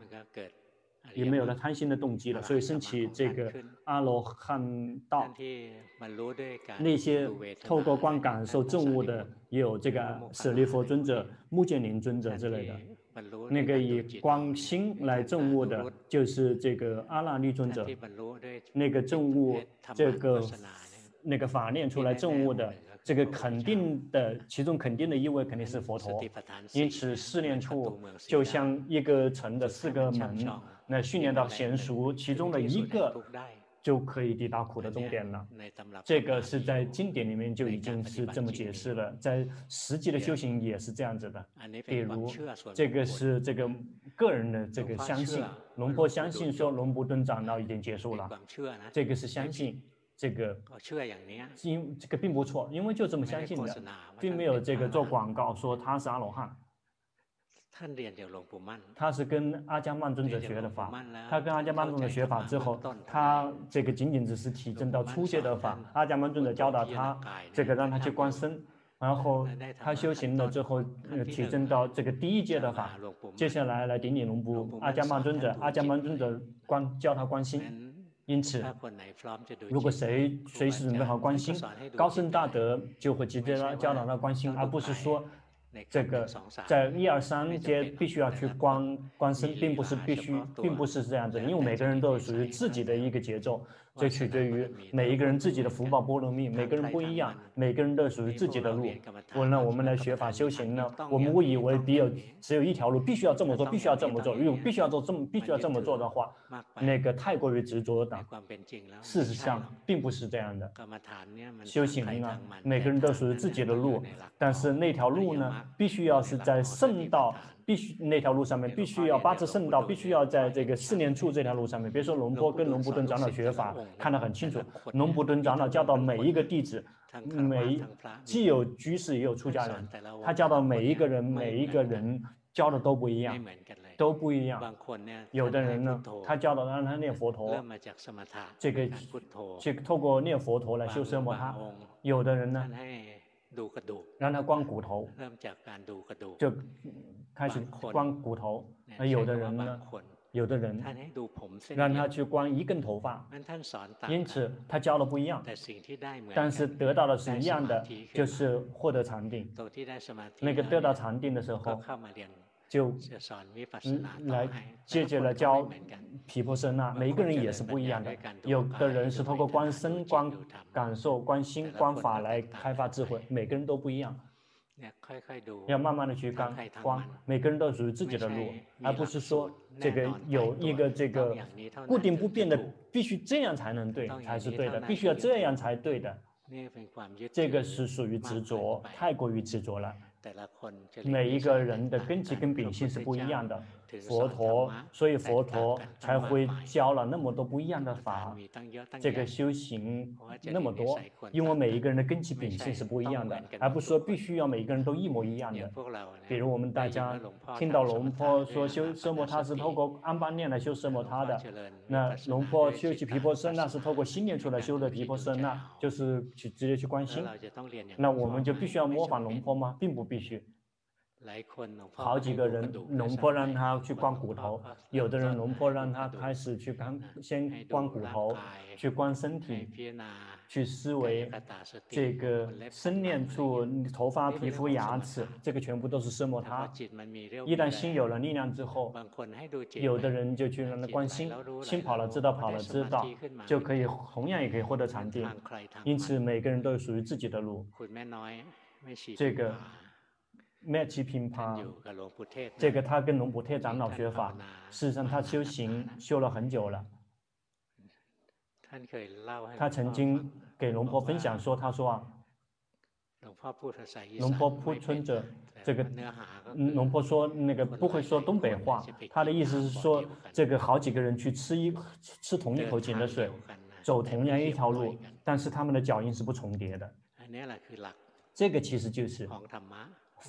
[SPEAKER 1] 也没有了贪心的动机了，所以升起这个阿罗汉道。那些透过观感受证悟的，也有这个舍利弗尊者、目犍连尊者之类的。那个以光心来证悟的，就是这个阿那律尊者。那个证悟这个那个法念出来证悟的，这个肯定的，其中肯定的意味肯定是佛陀。因此四念处就像一个城的四个门。那训练到娴熟，其中的一个就可以抵达苦的终点了。这个是在经典里面就已经是这么解释了，在实际的修行也是这样子的。比如，这个是这个个人的这个相信，龙婆相信说龙布顿长老已经结束了，这个是相信，这个因这个并不错，因为就这么相信的，并没有这个做广告说他是阿罗汉。他是跟阿姜曼尊者学的法，他跟阿姜曼尊者学法之后，他这个仅仅只是体证到初阶的法。阿姜曼尊者教导他，这个让他去观身，然后他修行了之后，体证到这个第一阶的法。接下来来顶礼龙布，阿姜曼尊者，阿姜曼尊者观教他观心。因此，如果谁随时准备好关心，高僧大德就会直接教导他关心，而不是说。这个在一二三阶必须要去观观身，并不是必须，并不是这样子，因为每个人都有属于自己的一个节奏。这取决于每一个人自己的福报波罗蜜，每个人不一样，每个人都属于自己的路。我呢，我们来学法修行呢，我们误以为只有只有一条路，必须要这么做，必须要这么做。如果必须要做这么，必须要这么做的话，那个太过于执着的。事实上，并不是这样的。修行呢，每个人都属于自己的路，但是那条路呢，必须要是在圣道。必须那条路上面必须要八字圣道，必须要在这个四年处这条路上面。比如说龙波跟龙布顿长老学法，看得很清楚。龙布顿长老教导每一个弟子，每既有居士也有出家人，他教导每一个人，每一个人教的都不一样，都不一样。有的人呢，他教导让他念佛陀，这个去透过念佛陀来修奢摩他。有的人呢，让他光骨头，就。开始观骨头，而有的人呢，有的人让他去观一根头发，因此他教的不一样，但是得到的是一样的，就是获得禅定。那个得到禅定的时候，就来接着来教毗婆舍那，每一个人也是不一样的。有的人是通过观身、观感受、观心、观法来开发智慧，每个人都不一样。要慢慢的去刚光，每个人都属于自己的路，而不是说这个有一个这个固定不变的，必须这样才能对，才是对的，必须要这样才对的。这个是属于执着，太过于执着了。每一个人的根基跟秉性是不一样的。佛陀，所以佛陀才会教了那么多不一样的法，这个修行那么多，因为每一个人的根基秉性是不一样的，而不是说必须要每一个人都一模一样的。比如我们大家听到龙婆说修奢摩他是透过安般念来修奢摩他的，那龙婆修起皮婆舍那是透过心念出来修的皮婆舍那，就是去直接去观心。那我们就必须要模仿龙婆吗？并不必须。好几个人，龙婆让他去观骨头，有的人龙婆让他开始去观，先观骨头，去观身体，去思维这个身念处、头发、皮肤、牙齿，这个全部都是色摩他。一旦心有了力量之后，有的人就去让他观心，心跑了知道，跑了知道，就可以同样也可以获得禅定。因此，每个人都有属于自己的路。这个。麦奇平帕，这个他跟龙普特长老学法，事实上他修行修了很久了。他曾经给龙婆分享说，他说啊，龙婆铺村者，这个龙婆说那个不会说东北话，他的意思是说，这个好几个人去吃一吃同一口井的水，走同样一条路，但是他们的脚印是不重叠的。这个其实就是。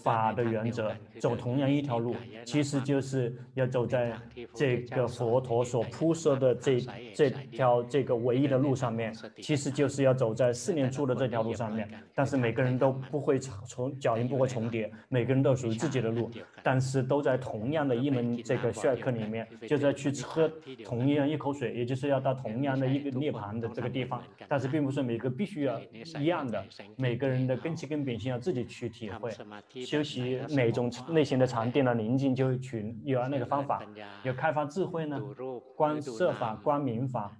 [SPEAKER 1] 法的原则，走同样一条路，其实就是要走在这个佛陀所铺设的这这条这个唯一的路上面，其实就是要走在四念处的这条路上面。但是每个人都不会重脚印不会重叠，每个人都属于自己的路，但是都在同样的一门这个学科里面，就在去喝同样一口水，也就是要到同样的一个涅槃的这个地方。但是并不是每个必须要一样的，每个人的根器跟秉性要自己去体会。修习哪种类型的禅定呢？宁静就取有那个方法，有开发智慧呢？观色法、观明法，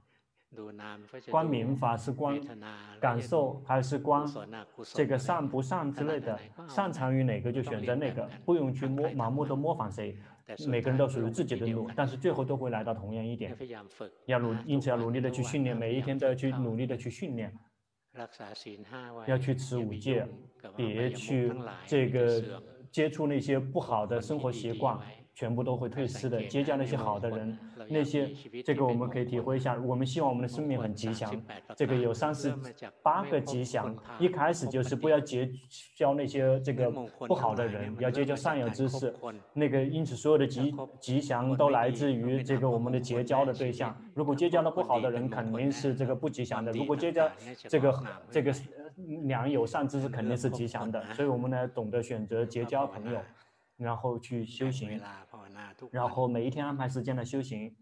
[SPEAKER 1] 观明法是观感受还是观这个善不善之类的？擅长于哪个就选择哪个，不用去模盲目的模仿谁。每个人都属于自己的路，但是最后都会来到同样一点。要努，因此要努力的去训练，每一天都要去努力的去训练。要去持五戒，别去这个接触那些不好的生活习惯，全部都会退失的。结交那些好的人，那些这个我们可以体会一下。我们希望我们的生命很吉祥，这个有三十八个吉祥。一开始就是不要结交那些这个不好的人，要结交善友之士。那个因此所有的吉吉祥都来自于这个我们的结交的对象。如果结交了不好的人，肯定是这个不吉祥的。如果结交这个这个良友善知是，肯定是吉祥的。所以我们呢，懂得选择结交朋友。然后去修行，然后每一天安排时间来修行。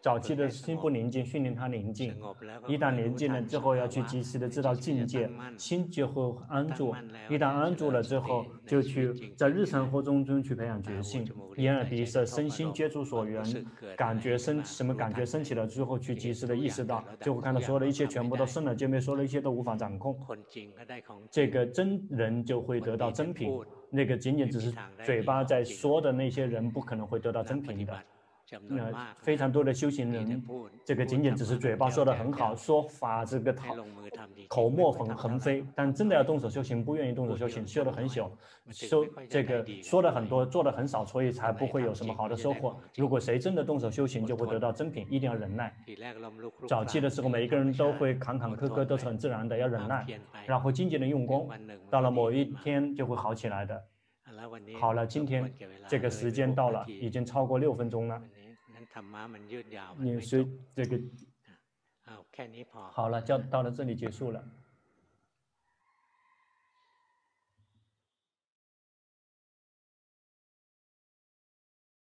[SPEAKER 1] 早期的心不宁静，训练他宁静。一旦宁静了之后，要去及时的知道境界，心就会安住。一旦安住了之后，就去在日常生活动中去培养觉性。眼耳鼻舌身心接触所缘，感觉升什么感觉升起了之后，去及时的意识到，就会看到所有的一切全部都生了就没，所有的一切都无法掌控。这个真人就会得到真品，那个仅仅只是嘴巴在说的那些人，不可能会得到真品的。那非常多的修行人，这个仅仅只是嘴巴说的很好，说法这个口口沫横横飞，但真的要动手修行，不愿意动手修行，修得很小，修这个说的很多，做的很少，所以才不会有什么好的收获。如果谁真的动手修行，就会得到真品，一定要忍耐。早期的时候，每一个人都会坎坎坷坷，都是很自然的，要忍耐，然后精进的用功，到了某一天就会好起来的。好了，今天这个时间到了，已经超过六分钟了。你随这个，好了，就到了这里结束了。